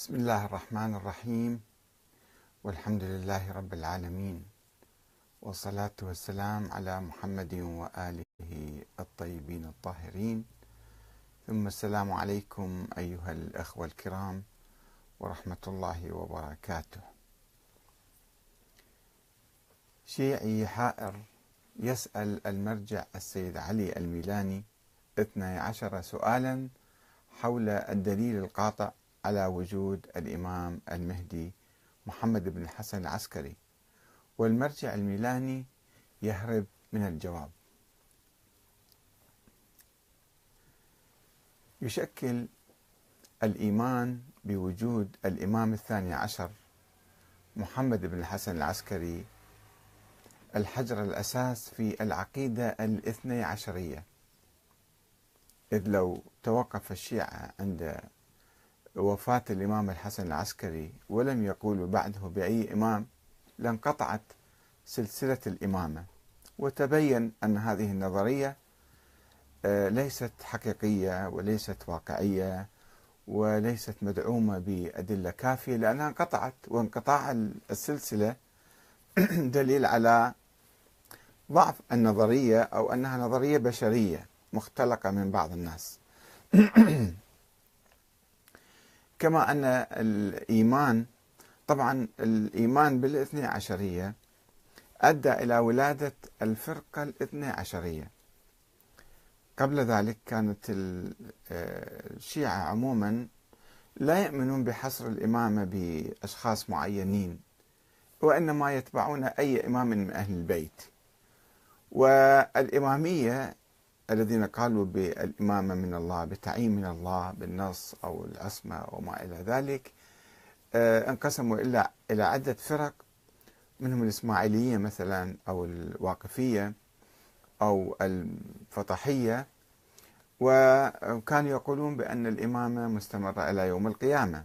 بسم الله الرحمن الرحيم. والحمد لله رب العالمين. والصلاة والسلام على محمد وآله الطيبين الطاهرين. ثم السلام عليكم أيها الأخوة الكرام ورحمة الله وبركاته. شيعي حائر يسأل المرجع السيد علي الميلاني 12 سؤالا حول الدليل القاطع على وجود الإمام المهدي محمد بن الحسن العسكري والمرجع الميلاني يهرب من الجواب. يشكل الإيمان بوجود الإمام الثاني عشر محمد بن الحسن العسكري الحجر الأساس في العقيدة الاثني عشرية. إذ لو توقف الشيعة عند وفاة الإمام الحسن العسكري ولم يقولوا بعده بأي إمام لانقطعت سلسلة الإمامة. وتبين أن هذه النظرية آه، ليست حقيقية وليست واقعية وليست مدعومة بأدلة كافية لأنها انقطعت. وانقطاع السلسلة دليل على ضعف النظرية أو أنها نظرية بشرية مختلقة من بعض الناس. كما أن الإيمان طبعا الإيمان بالاثني عشرية أدى إلى ولادة الفرقة الاثني عشرية. قبل ذلك كانت الشيعة عموما لا يؤمنون بحصر الإمامة بأشخاص معينين وإنما يتبعون أي إمام من أهل البيت. والإمامية الذين قالوا بالإمامة من الله بالتعيين من الله بالنص أو العصمة وما إلى ذلك آه، انقسموا إلى إلى عدة فرق منهم الإسماعيلية مثلا أو الواقفية أو الفطحية وكانوا يقولون بأن الإمامة مستمرة إلى يوم القيامة.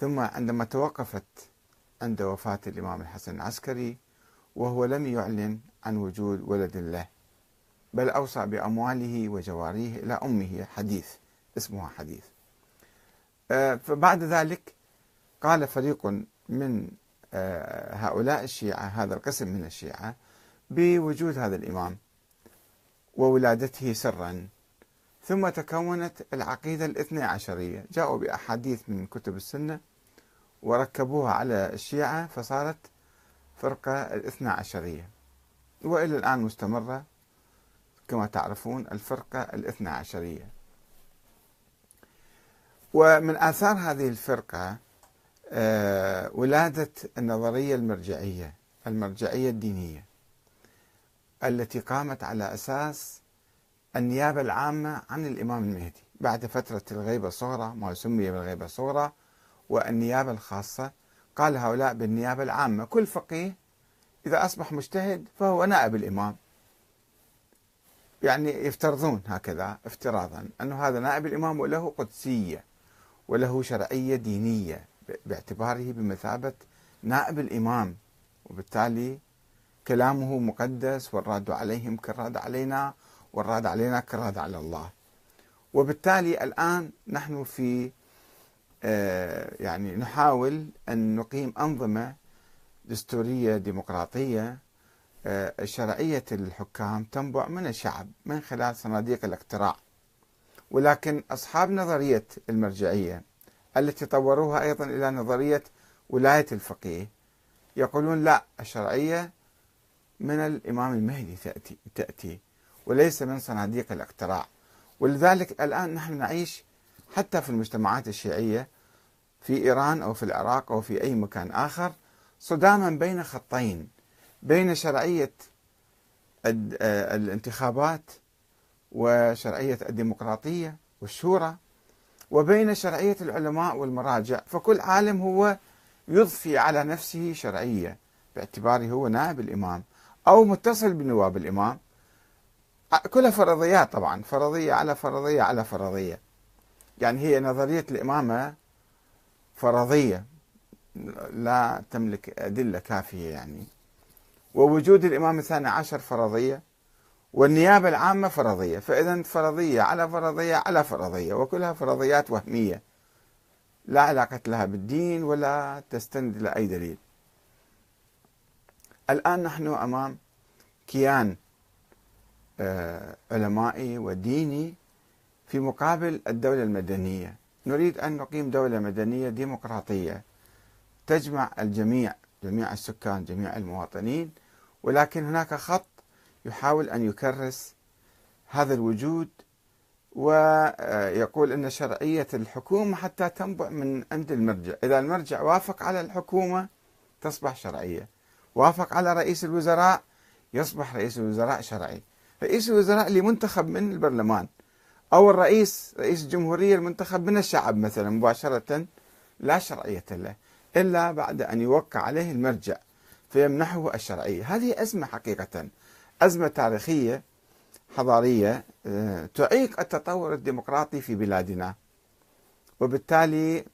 ثم عندما توقفت عند وفاة الإمام الحسن العسكري وهو لم يعلن عن وجود ولد له. بل أوصى بأمواله وجواريه إلى أمه. حديث اسمها حديث. آه، فبعد ذلك قال فريق من آه، هؤلاء الشيعة هذا القسم من الشيعة بوجود هذا الإمام وولادته سرا. ثم تكونت العقيدة الاثنى عشرية. جاءوا بأحاديث من كتب السنة وركبوها على الشيعة فصارت فرقة الاثنى عشرية. وإلى الآن مستمرة. كما تعرفون الفرقة الاثنى عشرية. ومن آثار هذه الفرقة آه، ولادة النظرية المرجعية المرجعية الدينية التي قامت على أساس النيابة العامة عن الإمام المهدي. بعد فترة الغيبة الصغرى ما سمي بالغيبة الصغرى والنيابة الخاصة قال هؤلاء بالنيابة العامة كل فقيه إذا أصبح مجتهد فهو نائب الإمام. يعني يفترضون هكذا افتراضا أنه هذا نائب الإمام وله قدسية وله شرعية دينية باعتباره بمثابة نائب الإمام. وبالتالي كلامه مقدس والراد عليهم كالراد علينا والراد علينا كالراد على الله. وبالتالي الآن نحن في آه، يعني نحاول أن نقيم أنظمة دستورية ديمقراطية آه، شرعية الحكام تنبع من الشعب من خلال صناديق الاقتراع. ولكن أصحاب نظرية المرجعية التي طوروها أيضا إلى نظرية ولاية الفقيه يقولون لا الشرعية من الإمام المهدي تأتي, تأتي وليس من صناديق الاقتراع. ولذلك الآن نحن نعيش حتى في المجتمعات الشيعية في إيران أو في العراق أو في أي مكان آخر صداما بين خطين. بين شرعية آه، الانتخابات وشرعية الديمقراطية والشورى وبين شرعية العلماء والمراجع. فكل عالم هو يضفي على نفسه شرعية باعتباره هو نائب الإمام أو متصل بنواب الإمام. كلها فرضيات طبعا فرضية على فرضية على فرضية. يعني هي نظرية الإمامة فرضية لا تملك أدلة كافية يعني. ووجود الإمام الثاني عشر فرضية والنيابة العامة فرضية فإذا فرضية على فرضية على فرضية وكلها فرضيات وهمية. لا علاقة لها بالدين ولا تستند إلى أي دليل. الآن نحن أمام كيان آه، علمائي وديني في مقابل الدولة المدنية. نريد أن نقيم دولة مدنية ديمقراطية تجمع الجميع جميع السكان جميع المواطنين ولكن هناك خط يحاول أن يكرس هذا الوجود ويقول أن شرعية الحكومة حتى تنبع من عند المرجع. إذا المرجع وافق على الحكومة تصبح شرعية. وافق على رئيس الوزراء يصبح رئيس الوزراء شرعي. رئيس الوزراء اللي منتخب من البرلمان أو الرئيس رئيس الجمهورية المنتخب من الشعب مثلا مباشرة لا شرعية له إلا بعد أن يوقع عليه المرجع. فيمنحه الشرعية. هذه أزمة حقيقة أزمة تاريخية حضارية آه، تعيق التطور الديمقراطي في بلادنا. وبالتالي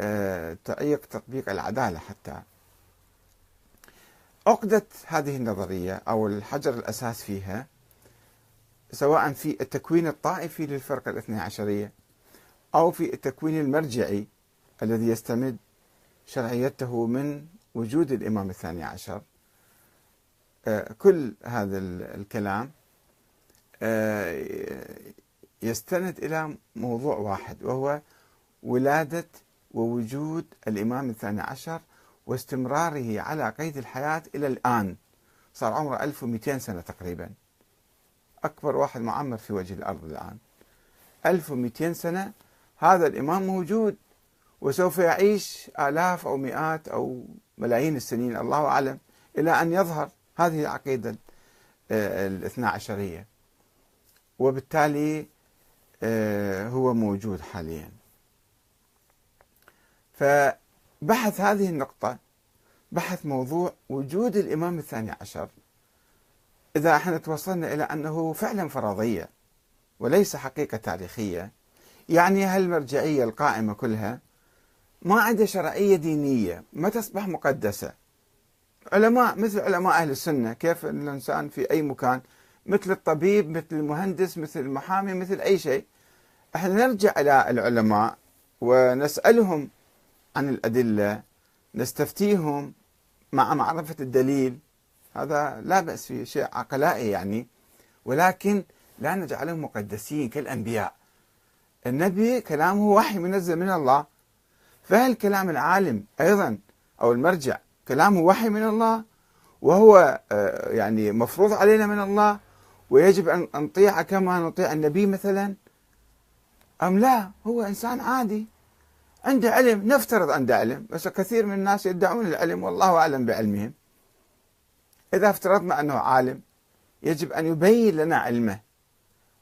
آه، تعيق تطبيق العدالة حتى. عقدة هذه النظرية أو الحجر الأساس فيها سواء في التكوين الطائفي للفرقة الاثنى عشرية أو في التكوين المرجعي الذي يستمد شرعيته من وجود الإمام الثاني عشر. آه، كل هذا الكلام آه، يستند إلى موضوع واحد وهو ولادة ووجود الإمام الثاني عشر واستمراره على قيد الحياة إلى الآن. صار عمره 1200 سنة تقريبا. أكبر واحد معمر في وجه الأرض الآن. 1200 سنة هذا الإمام موجود وسوف يعيش آلاف أو مئات أو ملايين السنين الله أعلم إلى أن يظهر هذه العقيدة آه، الاثنى عشرية. وبالتالي آه، هو موجود حاليا. فبحث هذه النقطة بحث موضوع وجود الإمام الثاني عشر. إذا إحنا توصلنا إلى أنه فعلا فرضية وليس حقيقة تاريخية يعني هالمرجعية القائمة كلها ما عندها شرعية دينية. ما تصبح مقدسة. علماء مثل علماء أهل السنة كيف الإنسان في أي مكان مثل الطبيب مثل المهندس مثل المحامي مثل أي شيء. إحنا نرجع إلى العلماء ونسألهم عن الأدلة نستفتيهم مع معرفة الدليل. هذا لا بأس فيه شيء عقلائي يعني. ولكن لا نجعلهم مقدسين كالأنبياء. النبي كلامه وحي منزل من الله. فهل كلام العالم أيضا أو المرجع كلامه وحي من الله؟ وهو آه، يعني مفروض علينا من الله؟ ويجب أن نطيع كما نطيع النبي مثلا؟ أم لا؟ هو إنسان عادي. عنده علم نفترض عنده علم بس كثير من الناس يدعون العلم والله أعلم بعلمهم. إذا افترضنا أنه عالم يجب أن يبين لنا علمه.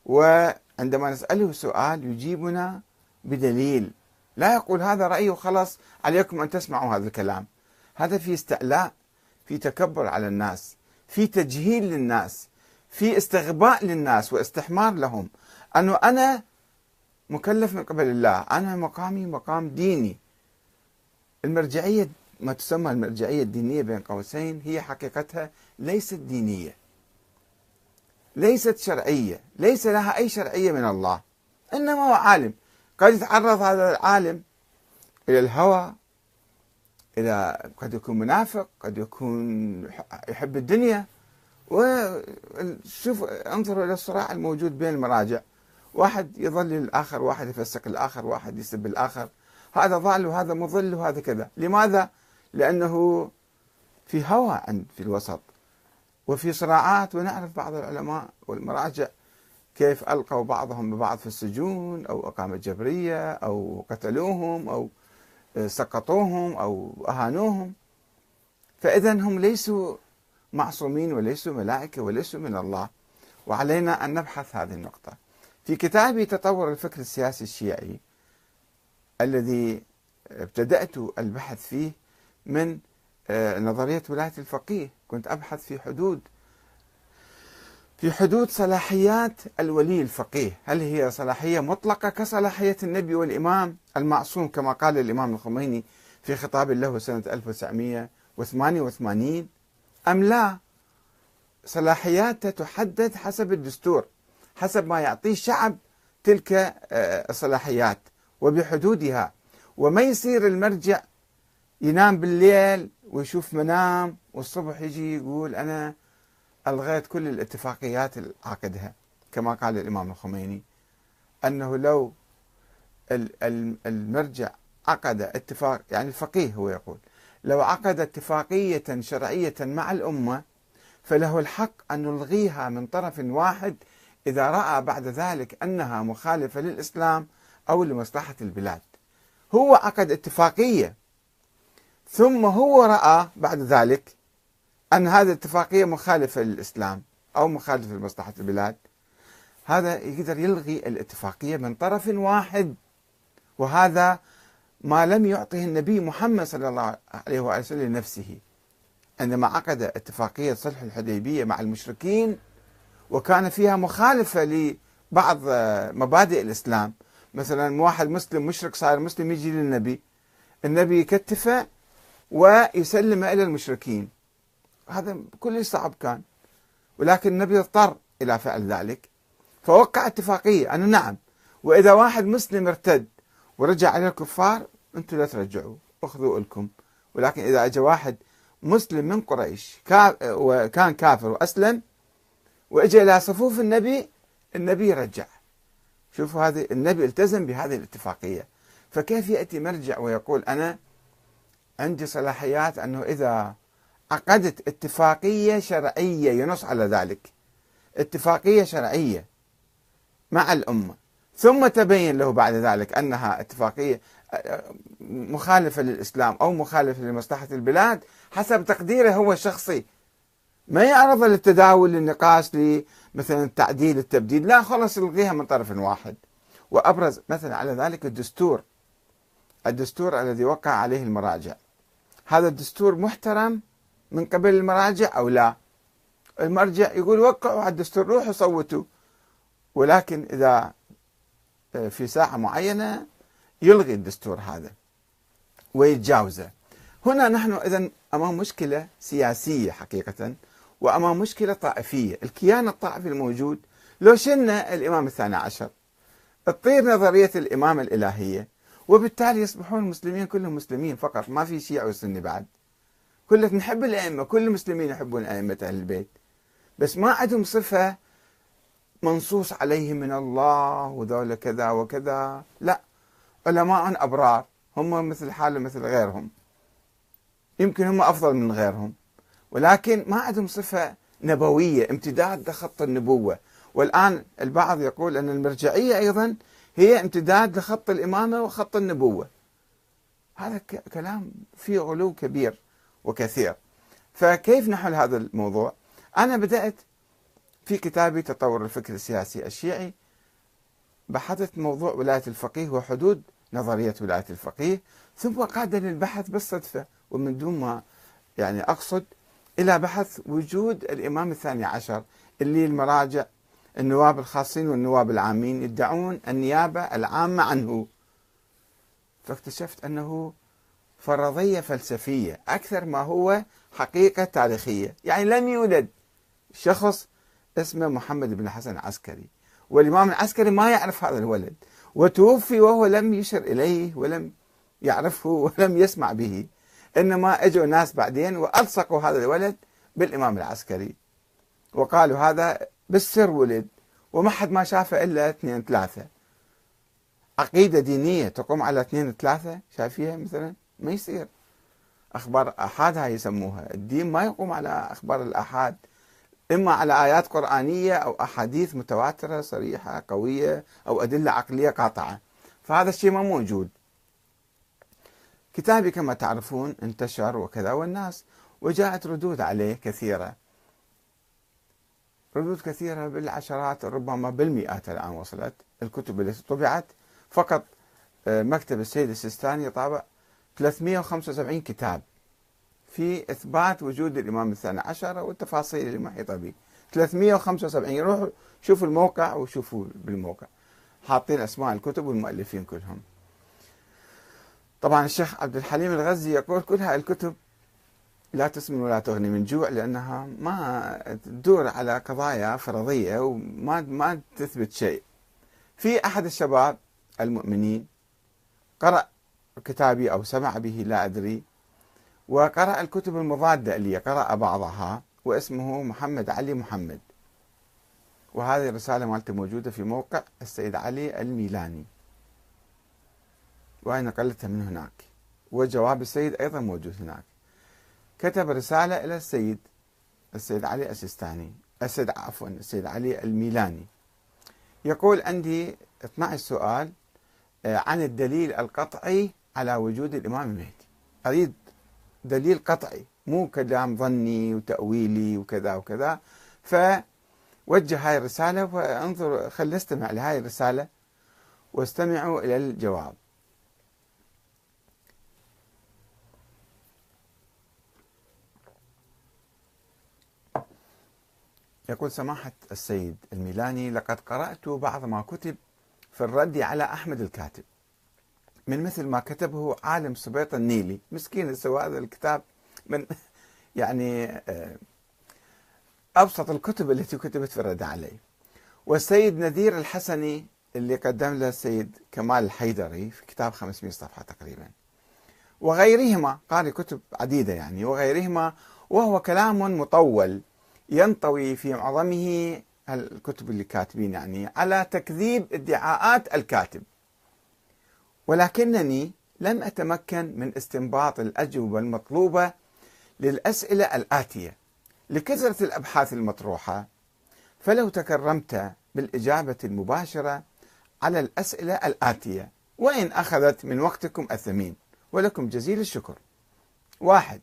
وعندما نسأله سؤال يجيبنا بدليل. لا يقول هذا رأيي وخلاص عليكم أن تسمعوا هذا الكلام. هذا في استعلاء في تكبر على الناس في تجهيل للناس في استغباء للناس واستحمار لهم. أنه أنا مكلف من قبل الله أنا مقامي مقام ديني. المرجعية ما تسمى المرجعية الدينية بين قوسين هي حقيقتها ليست دينية. ليست شرعية ليس لها أي شرعية من الله. إنما هو عالم. قد يتعرض هذا العالم إلى الهوى إلى قد يكون منافق قد يكون يحب الدنيا. وشوف انظروا إلى الصراع الموجود بين المراجع. واحد يظل الآخر واحد يفسق الآخر واحد يسب الآخر. هذا ضال وهذا مضل وهذا كذا. لماذا؟ لأنه في هوى عند في الوسط وفي صراعات ونعرف بعض العلماء والمراجع كيف ألقوا بعضهم ببعض في السجون أو أقامة جبرية أو قتلوهم أو سقطوهم أو أهانوهم. فإذا هم ليسوا معصومين وليسوا ملائكة وليسوا من الله. وعلينا أن نبحث هذه النقطة. في كتابي تطور الفكر السياسي الشيعي الذي ابتدأت البحث فيه من آه، نظرية ولاية الفقيه. كنت أبحث في حدود في حدود صلاحيات الولي الفقيه. هل هي صلاحية مطلقة كصلاحية النبي والإمام المعصوم كما قال الإمام الخميني في خطاب له سنة 1988 أم لا؟ صلاحياته تحدد حسب الدستور حسب ما يعطيه الشعب تلك آه، الصلاحيات وبحدودها. وما يصير المرجع ينام بالليل ويشوف منام والصبح يجي يقول أنا ألغيت كل الاتفاقيات العقدها كما قال الإمام الخميني أنه لو المرجع عقد اتفاق يعني الفقيه هو يقول لو عقد اتفاقية شرعية مع الأمة فله الحق أن نلغيها من طرف واحد إذا رأى بعد ذلك أنها مخالفة للإسلام أو لمصلحة البلاد. هو عقد اتفاقية ثم هو رأى بعد ذلك أن هذه الاتفاقية مخالفة للإسلام أو مخالفة لمصلحة البلاد. هذا يقدر يلغي الاتفاقية من طرف واحد وهذا ما لم يعطه النبي محمد صلى الله عليه وسلم لنفسه. عندما عقد اتفاقية صلح الحديبية مع المشركين وكان فيها مخالفة لبعض مبادئ الإسلام. مثلا واحد مسلم مشرك صار مسلم يجي للنبي. النبي يكتفه ويسلمه إلى المشركين. هذا كل صعب كان. ولكن النبي اضطر إلى فعل ذلك. فوقع اتفاقية. أنه نعم. وإذا واحد مسلم ارتد ورجع على الكفار أنتم لا ترجعوا. اخذوا لكم. ولكن إذا أجى واحد مسلم من قريش وكان كافر وأسلم وإجى إلى صفوف النبي النبي يرجع شوفوا هذه النبي التزم بهذه الاتفاقية. فكيف يأتي مرجع ويقول أنا عندي صلاحيات أنه إذا عقدت اتفاقية شرعية ينص على ذلك. اتفاقية شرعية مع الأمة. ثم تبين له بعد ذلك أنها اتفاقية مخالفة للإسلام أو مخالفة لمصلحة البلاد حسب تقديره هو الشخصي. ما يعرض للتداول للنقاش مثلا التعديل التبديل. لا خلص يلغيها من طرف واحد. وأبرز مثلا على ذلك الدستور. الدستور الذي وقع عليه المراجع. هذا الدستور محترم من قبل المراجع أو لا. المرجع يقول وقعوا على الدستور روحوا صوتوا. ولكن إذا آه، في ساعة معينة يلغي الدستور هذا ويتجاوزه. هنا نحن إذا أمام مشكلة سياسية حقيقة وأمام مشكلة طائفية. الكيان الطائفي الموجود لو شلنا الإمام الثاني عشر تطير نظرية الإمامة الإلهية وبالتالي يصبحون المسلمين كلهم مسلمين فقط ما في شيعة وسني بعد. كلنا نحب الأئمة كل المسلمين يحبون أئمة أهل البيت. بس ما عندهم صفة منصوص عليهم من الله وذولا كذا وكذا. لا علماء أبرار هم مثل حالهم مثل غيرهم. يمكن هم أفضل من غيرهم. ولكن ما عندهم صفة نبوية امتداد لخط النبوة. والآن البعض يقول أن المرجعية أيضا هي امتداد لخط الإمامة وخط النبوة. هذا كلام فيه غلو كبير. وكثير. فكيف نحل هذا الموضوع؟ أنا بدأت في كتابي تطور الفكر السياسي الشيعي بحثت موضوع ولاية الفقيه وحدود نظرية ولاية الفقيه ثم قادني البحث بالصدفة ومن دون ما يعني أقصد إلى بحث وجود الإمام الثاني عشر اللي المراجع النواب الخاصين والنواب العامين يدعون النيابة العامة عنه. فاكتشفت أنه فرضية فلسفية أكثر ما هو حقيقة تاريخية. يعني لم يولد شخص اسمه محمد بن حسن العسكري والإمام العسكري ما يعرف هذا الولد وتوفي وهو لم يشر إليه ولم يعرفه ولم يسمع به إنما إجوا ناس بعدين وألصقوا هذا الولد بالإمام العسكري. وقالوا هذا بالسر ولد وما حد ما شافه إلا اثنين ثلاثة. عقيدة دينية تقوم على اثنين ثلاثة شايفيها مثلا؟ ما يصير. أخبار أحاد هاي يسموها. الدين ما يقوم على أخبار الأحاد إما على آيات قرآنية أو أحاديث متواترة صريحة قوية أو أدلة عقلية قاطعة. فهذا الشيء ما موجود. كتابي كما تعرفون انتشر وكذا والناس وجاءت ردود عليه كثيرة. ردود كثيرة بالعشرات ربما بالمئات الآن وصلت. الكتب التي طبعت فقط آه، مكتب السيد السيستاني طابع 375 كتاب في إثبات وجود الإمام الثاني عشر والتفاصيل المحيطة به 375 روحوا شوفوا الموقع وشوفوا بالموقع. حاطين أسماء الكتب والمؤلفين كلهم. طبعا الشيخ عبد الحليم الغزي يقول كل هاي الكتب لا تسمن ولا تغني من جوع لأنها ما تدور على قضايا فرضية وما ما تثبت شيء. في أحد الشباب المؤمنين قرأ كتابي أو سمع به لا أدري. وقرأ الكتب المضادة لي قرأ بعضها واسمه محمد علي محمد. وهذه الرسالة مالته موجودة في موقع السيد علي الميلاني. وأنا نقلتها من هناك؟ وجواب السيد أيضا موجود هناك. كتب رسالة إلى السيد السيد علي السيستاني السيد عفوا السيد علي الميلاني. يقول عندي 12 سؤال آه، عن الدليل القطعي على وجود الإمام المهدي. أريد دليل قطعي مو كلام ظني وتأويلي وكذا وكذا. فوجه هاي الرسالة وانظر خل نستمع لهاي الرسالة واستمعوا إلى الجواب. يقول سماحة السيد الميلاني لقد قرأت بعض ما كتب في الرد على أحمد الكاتب. من مثل ما كتبه عالم سبيط النيلي. مسكين سوى هذا الكتاب من يعني آه، أبسط الكتب التي كتبت في الرد عليه. والسيد نذير الحسني اللي قدم له السيد كمال الحيدري في كتاب 500 صفحة تقريبا. وغيرهما قاري كتب عديدة يعني وغيرهما وهو كلام مطول ينطوي في معظمه الكتب اللي كاتبين يعني على تكذيب ادعاءات الكاتب. ولكنني لم أتمكن من استنباط الأجوبة المطلوبة للأسئلة الآتية. لكثرة الأبحاث المطروحة فلو تكرمت بالإجابة المباشرة على الأسئلة الآتية وإن أخذت من وقتكم الثمين ولكم جزيل الشكر. واحد.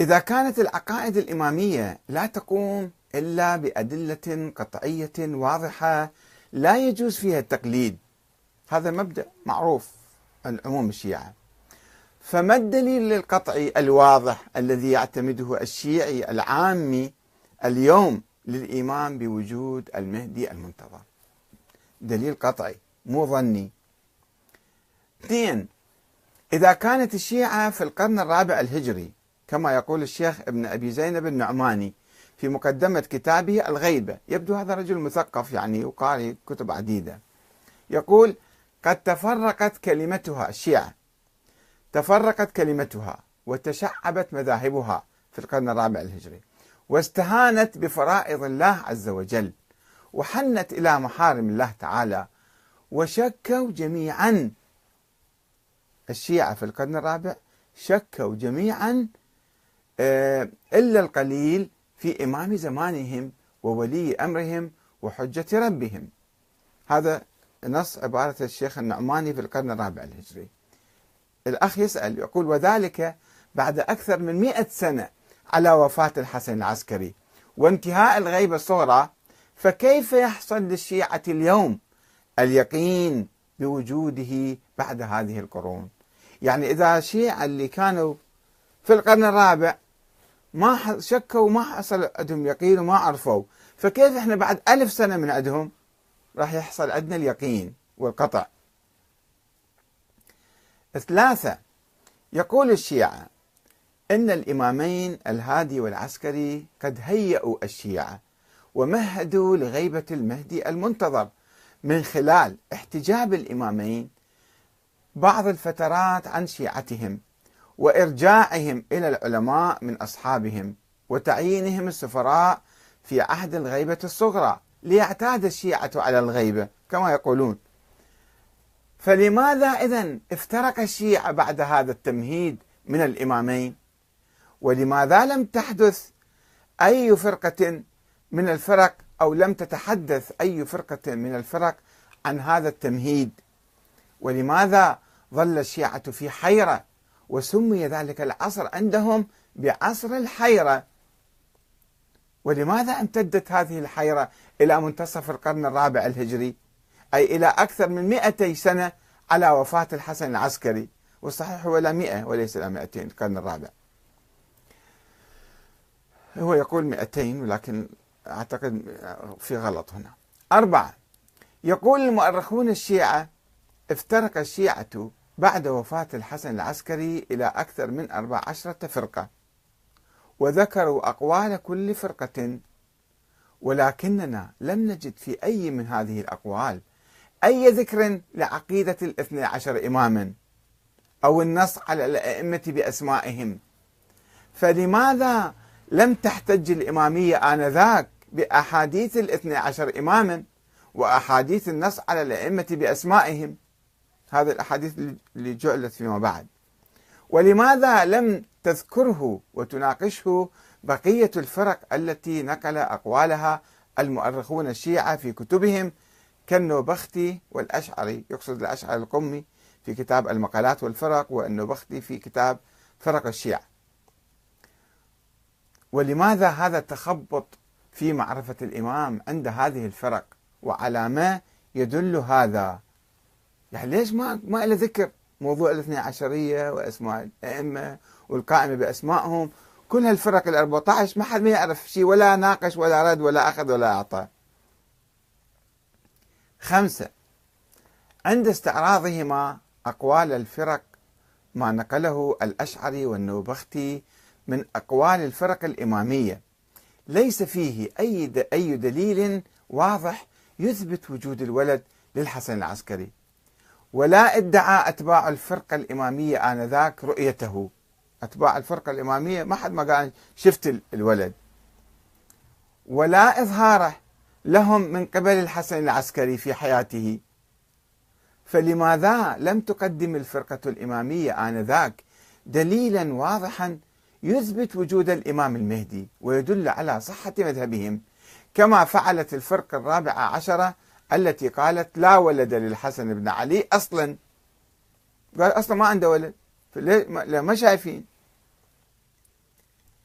إذا كانت العقائد الإمامية لا تقوم إلا بأدلة قطعية واضحة لا يجوز فيها التقليد هذا مبدأ معروف عند عموم الشيعة. فما الدليل القطعي الواضح الذي يعتمده الشيعي العامي اليوم للإيمان بوجود المهدي المنتظر؟ دليل قطعي مو ظني. اثنين إذا كانت الشيعة في القرن الرابع الهجري كما يقول الشيخ ابن أبي زينب النعماني في مقدمة كتابه الغيبة يبدو هذا رجل مثقف يعني وقارئ كتب عديدة. يقول قد تفرقت كلمتها الشيعة تفرقت كلمتها وتشعبت مذاهبها في القرن الرابع الهجري. واستهانت بفرائض الله عز وجل وحنت إلى محارم الله تعالى وشكوا جميعا. الشيعة في القرن الرابع شكوا جميعا آه، إلا القليل في إمام زمانهم وولي أمرهم وحجة ربهم. هذا نص عبارة الشيخ النعماني في القرن الرابع الهجري. الأخ يسأل يقول وذلك بعد أكثر من مئة سنة على وفاة الحسن العسكري وانتهاء الغيبة الصغرى فكيف يحصل للشيعة اليوم اليقين بوجوده بعد هذه القرون؟ يعني إذا الشيعة اللي كانوا في القرن الرابع ما شكوا ما حصل عندهم يقين وما عرفوا فكيف إحنا بعد ألف سنة من عندهم راح يحصل عندنا اليقين والقطع. ثلاثة يقول الشيعة إن الإمامين الهادي والعسكري قد هيئوا الشيعة ومهدوا لغيبة المهدي المنتظر من خلال احتجاب الإمامين بعض الفترات عن شيعتهم وإرجاعهم إلى العلماء من أصحابهم وتعيينهم السفراء في عهد الغيبة الصغرى. ليعتاد الشيعة على الغيبة كما يقولون. فلماذا إذا افترق الشيعة بعد هذا التمهيد من الإمامين؟ ولماذا لم تحدث أي فرقة من الفرق أو لم تتحدث أي فرقة من الفرق عن هذا التمهيد؟ ولماذا ظل الشيعة في حيرة وسمي ذلك العصر عندهم بعصر الحيرة؟ ولماذا امتدت هذه الحيرة إلى منتصف القرن الرابع الهجري؟ أي إلى أكثر من 200 سنة على وفاة الحسن العسكري والصحيح هو إلى 100 وليس إلى 200 القرن الرابع. هو يقول 200 ولكن أعتقد في غلط هنا. أربعة يقول المؤرخون الشيعة افترق الشيعة بعد وفاة الحسن العسكري إلى أكثر من أربع عشرة فرقة. وذكروا أقوال كل فرقة ولكننا لم نجد في أي من هذه الأقوال أي ذكر لعقيدة الاثني عشر إماما أو النص على الأئمة بأسمائهم. فلماذا لم تحتج الإمامية آنذاك بأحاديث الاثني عشر إماما وأحاديث النص على الأئمة بأسمائهم؟ هذه الأحاديث اللي جعلت فيما بعد. ولماذا لم تذكره وتناقشه بقية الفرق التي نقل أقوالها المؤرخون الشيعة في كتبهم كالنوبختي والأشعري. يقصد الأشعري القمي في كتاب المقالات والفرق والنوبختي في كتاب فرق الشيعة. ولماذا هذا التخبط في معرفة الإمام عند هذه الفرق؟ وعلى ما يدل هذا؟ يعني ليش ما ما له ذكر موضوع الاثني عشرية وأسماء الأئمة والقائمة بأسمائهم. كل هالفرق ال 14 ما حد ما يعرف شيء ولا ناقش ولا رد ولا أخذ ولا أعطى. خمسة. عند استعراضهما أقوال الفرق ما نقله الأشعري والنوبختي من أقوال الفرق الإمامية. ليس فيه أي أي دليل واضح يثبت وجود الولد للحسن العسكري. ولا ادعى أتباع الفرقة الإمامية آنذاك رؤيته. أتباع الفرقة الإمامية ما حد ما قال شفت الولد. ولا إظهاره لهم من قبل الحسن العسكري في حياته. فلماذا لم تقدم الفرقة الإمامية آنذاك دليلا واضحا يثبت وجود الإمام المهدي ويدل على صحة مذهبهم كما فعلت الفرقة الرابعة عشرة التي قالت لا ولد للحسن بن علي أصلا. قال أصلا ما عنده ولد. ما شايفين.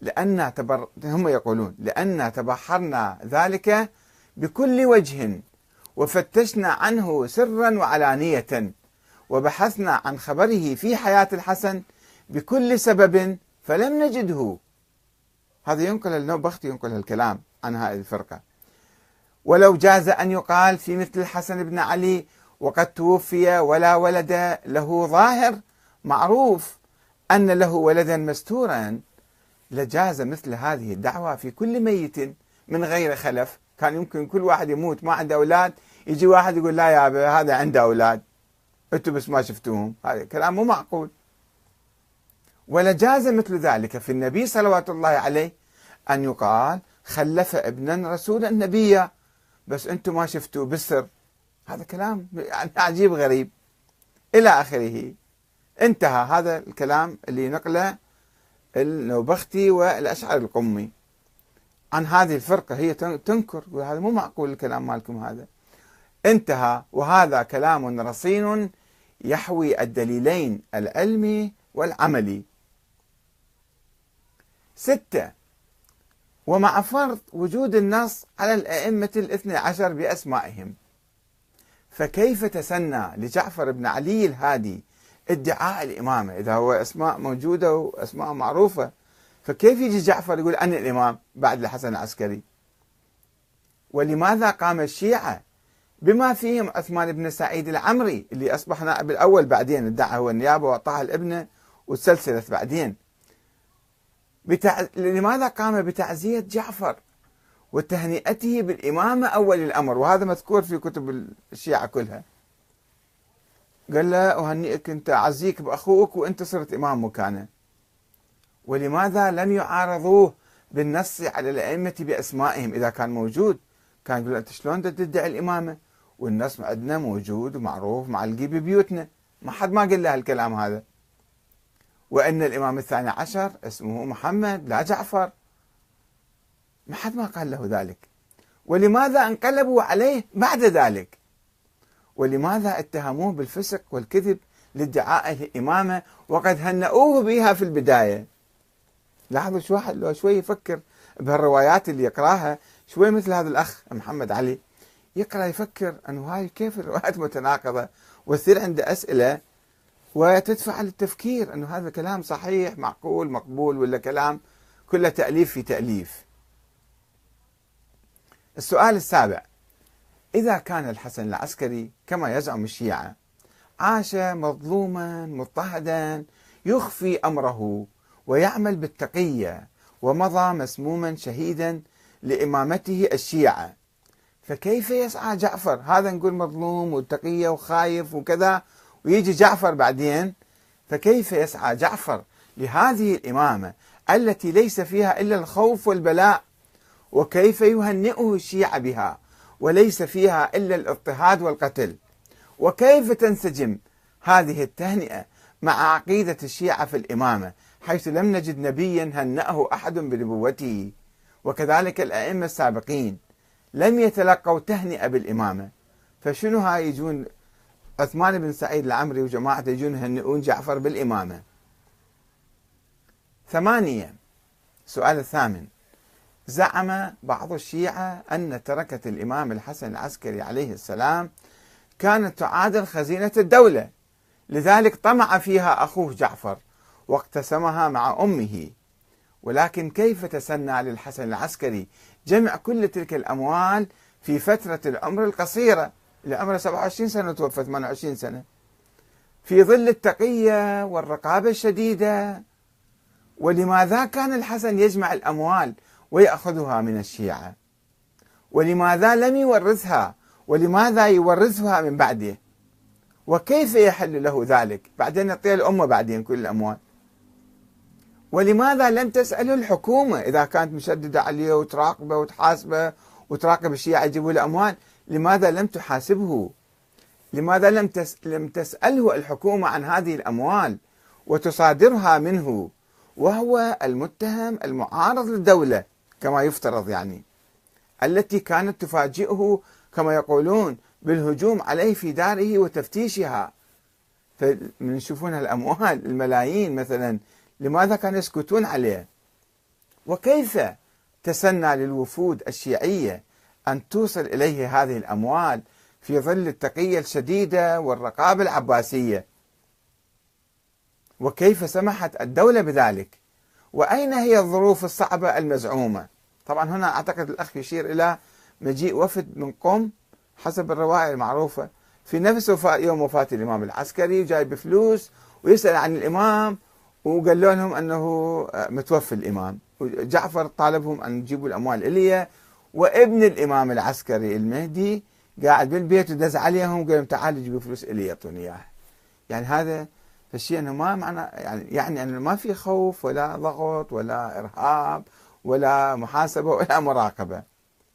لأن تبر... هم يقولون لأن تبحرنا ذلك بكل وجه وفتشنا عنه سرا وعلانية وبحثنا عن خبره في حياة الحسن بكل سبب فلم نجده. هذا ينقل النوبخت ينقل الكلام عن هذه الفرقة. ولو جاز أن يقال في مثل الحسن بن علي وقد توفي ولا ولد له ظاهر معروف أن له ولدا مستورا لجاز مثل هذه الدعوة في كل ميت من غير خلف. كان يمكن كل واحد يموت ما عنده أولاد يجي واحد يقول لا يا أبي هذا عنده أولاد. أنتم بس ما شفتوهم. هذا كلام مو معقول. ولجاز مثل ذلك في النبي صلوات الله عليه أن يقال خلف ابنا رسولا نبيا. بس أنتم ما شفتوه بالسر هذا كلام عجيب غريب. إلى آخره. انتهى هذا الكلام اللي نقله النوبختي والأشعري القمي. عن هذه الفرقة هي تنكر وهذا مو معقول الكلام مالكم هذا. انتهى وهذا كلام رصين يحوي الدليلين العلمي والعملي. ستة ومع فرض وجود النص على الأئمة الاثنى عشر بأسمائهم فكيف تسنى لجعفر بن علي الهادي ادعاء الإمامة. إذا هو أسماء موجودة وأسماء معروفة فكيف يجي جعفر يقول أنا الإمام بعد الحسن العسكري؟ ولماذا قام الشيعة؟ بما فيهم عثمان بن سعيد العمري اللي أصبح نائب الأول بعدين ادعى هو النيابة وأعطاها الابنة وتسلسلت بعدين. بتع... لماذا قام بتعزية جعفر وتهنئته بالإمامة أول الأمر؟ وهذا مذكور في كتب الشيعة كلها. قال له أهنئك أنت أعزيك بأخوك وأنت صرت إمام مكانه ولماذا لم يعارضوه بالنص على الأئمة بأسمائهم؟ إذا كان موجود كان يقول أنت شلون تدعي الإمامة؟ والنص عندنا موجود ومعروف معلقي ببيوتنا ما حد ما قال له الكلام هذا. وأن الإمام الثاني عشر اسمه محمد لا جعفر. ما حد ما قال له ذلك. ولماذا انقلبوا عليه بعد ذلك؟ ولماذا اتهموه بالفسق والكذب لادعاء الإمامة وقد هنأوه بها في البداية؟ لاحظوا شو واحد لو شوي يفكر بهالروايات اللي يقراها شوي مثل هذا الأخ محمد علي يقرأ يفكر أنه هاي كيف الروايات متناقضة؟ وتصير عنده أسئلة وتدفع للتفكير أنه هذا كلام صحيح معقول مقبول ولا كلام كله تأليف في تأليف. السؤال السابع إذا كان الحسن العسكري كما يزعم الشيعة عاش مظلوما مضطهدا يخفي أمره ويعمل بالتقية ومضى مسموما شهيدا لإمامته الشيعة. فكيف يسعى جعفر؟ هذا نقول مظلوم وتقية وخايف وكذا ويجي جعفر بعدين. فكيف يسعى جعفر لهذه الإمامة التي ليس فيها إلا الخوف والبلاء؟ وكيف يهنئه الشيعة بها؟ وليس فيها إلا الاضطهاد والقتل. وكيف تنسجم هذه التهنئة مع عقيدة الشيعة في الإمامة حيث لم نجد نبيا هنأه أحد بنبوته؟ وكذلك الأئمة السابقين لم يتلقوا تهنئة بالإمامة. فشنو هاي يجون عثمان بن سعيد العمري وجماعته يجون يهنئون جعفر بالإمامة؟ ثمانية. سؤال الثامن. زعم بعض الشيعة أن تركة الإمام الحسن العسكري عليه السلام كانت تعادل خزينة الدولة. لذلك طمع فيها أخوه جعفر واقتسمها مع أمه. ولكن كيف تسنى للحسن العسكري جمع كل تلك الأموال في فترة العمر القصيرة؟ اللي عمره 27 سنة توفى 28 سنة. في ظل التقية والرقابة الشديدة ولماذا كان الحسن يجمع الأموال ويأخذها من الشيعة. ولماذا لم يورثها؟ ولماذا يورثها من بعده؟ وكيف يحل له ذلك؟ بعدين يعطيها الأمة بعدين كل الأموال. ولماذا لم تسأله الحكومة؟ إذا كانت مشددة عليه وتراقبه وتحاسبه وتراقب الشيعة يجيبوا له أموال لماذا لم تحاسبه؟ لماذا لم لم تسأله الحكومة عن هذه الأموال وتصادرها منه؟ وهو المتهم المعارض للدولة. كما يفترض يعني التي كانت تفاجئه كما يقولون بالهجوم عليه في داره وتفتيشها. فمن يشوفون الأموال الملايين مثلا لماذا كانوا يسكتون عليه؟ وكيف تسنى للوفود الشيعية أن توصل إليه هذه الأموال في ظل التقية الشديدة والرقابة العباسية؟ وكيف سمحت الدولة بذلك؟ وأين هي الظروف الصعبة المزعومة؟ طبعا هنا أعتقد الأخ يشير إلى مجيء وفد من قم حسب الروائع المعروفة في نفس وفاة يوم وفاة الإمام العسكري جاي بفلوس ويسأل عن الإمام وقال لهم أنه متوفي الإمام. جعفر طالبهم أن يجيبوا الأموال إليه وابن الإمام العسكري المهدي قاعد بالبيت ودز عليهم وقال لهم تعالوا جيبوا فلوس إلي يعطوني إياها يعني هذا فالشيء أنه ما معنى يعني يعني أنه ما في خوف ولا ضغط ولا إرهاب ولا محاسبة ولا مراقبة.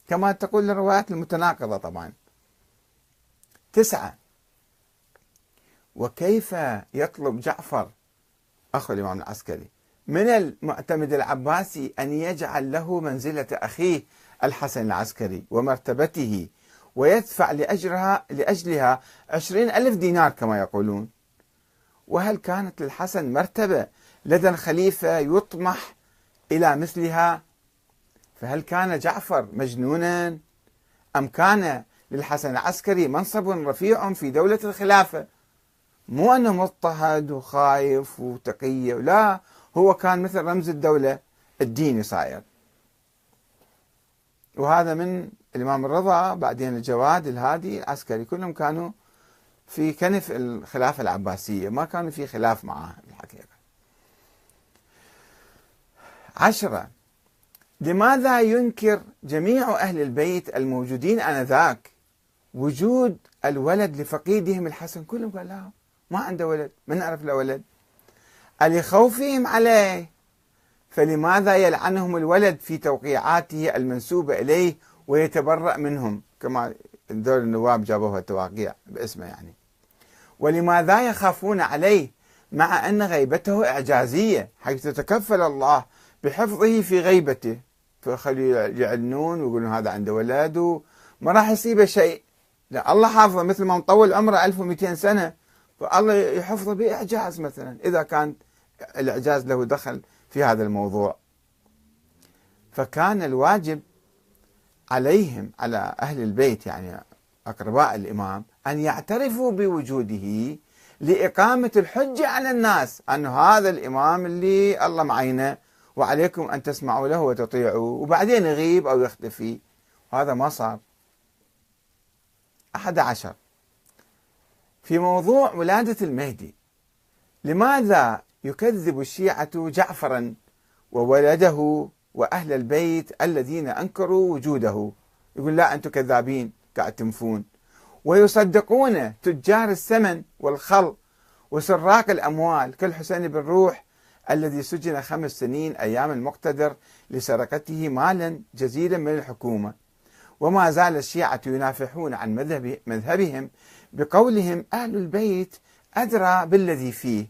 كما تقول الروايات المتناقضة طبعا. تسعة. وكيف يطلب جعفر أخو الإمام العسكري من المعتمد العباسي أن يجعل له منزلة أخيه الحسن العسكري ومرتبته ويدفع لأجرها لأجلها عشرين ألف دينار كما يقولون. وهل كانت للحسن مرتبة لدى الخليفة يطمح إلى مثلها؟ فهل كان جعفر مجنونا؟ أم كان للحسن العسكري منصب رفيع في دولة الخلافة؟ مو أنه مضطهد وخايف وتقي لا هو كان مثل رمز الدولة الديني صاير وهذا من الإمام الرضا بعدين الجواد الهادي العسكري. كلهم كانوا في كنف الخلافة العباسية ما كانوا في خلاف معها الحقيقة. عشرة لماذا ينكر جميع أهل البيت الموجودين آنذاك وجود الولد لفقيدهم الحسن؟ كلهم قال لا ما عنده ولد ما نعرف له ولد. لخوفهم عليه فلماذا يلعنهم الولد في توقيعاته المنسوبة إليه ويتبرأ منهم؟ كما دول النواب جابوها تواقيع باسمه يعني. ولماذا يخافون عليه مع أن غيبته إعجازية حيث تكفل الله بحفظه في غيبته؟ فخلوا يعلنون ويقولون هذا عنده ولد وما راح يصيبه شيء. لا الله حافظه مثل ما مطول عمره 1200 سنة فالله يحفظه بإعجاز مثلا إذا كان الإعجاز له دخل في هذا الموضوع. فكان الواجب عليهم على أهل البيت يعني أقرباء الإمام أن يعترفوا بوجوده لإقامة الحجة على الناس أن هذا الإمام اللي الله معينه وعليكم أن تسمعوا له وتطيعوا وبعدين يغيب أو يختفي. وهذا ما صار. أحد عشر. في موضوع ولادة المهدي. لماذا يكذب الشيعة جعفرا وولده وأهل البيت الذين أنكروا وجوده. يقول لا أنتم كذابين قاعد تنفون. ويصدقون تجار الثمن والخل وسراق الأموال. كالحسين بن روح الذي سجن خمس سنين أيام المقتدر لسرقته مالا جزيلا من الحكومة. وما زال الشيعة ينافحون عن مذهب مذهبهم بقولهم أهل البيت أدرى بالذي فيه.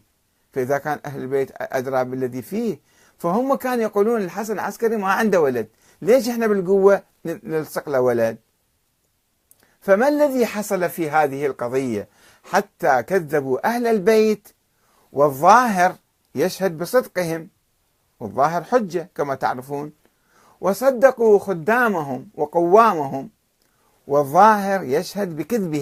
فإذا كان أهل البيت أدرى بالذي فيه فهم كانوا يقولون الحسن العسكري ما عنده ولد. ليش إحنا بالقوة نلصق له ولد؟ فما الذي حصل في هذه القضية حتى كذبوا أهل البيت والظاهر يشهد بصدقهم والظاهر حجة كما تعرفون. وصدقوا خدامهم وقوامهم والظاهر يشهد بكذبهم.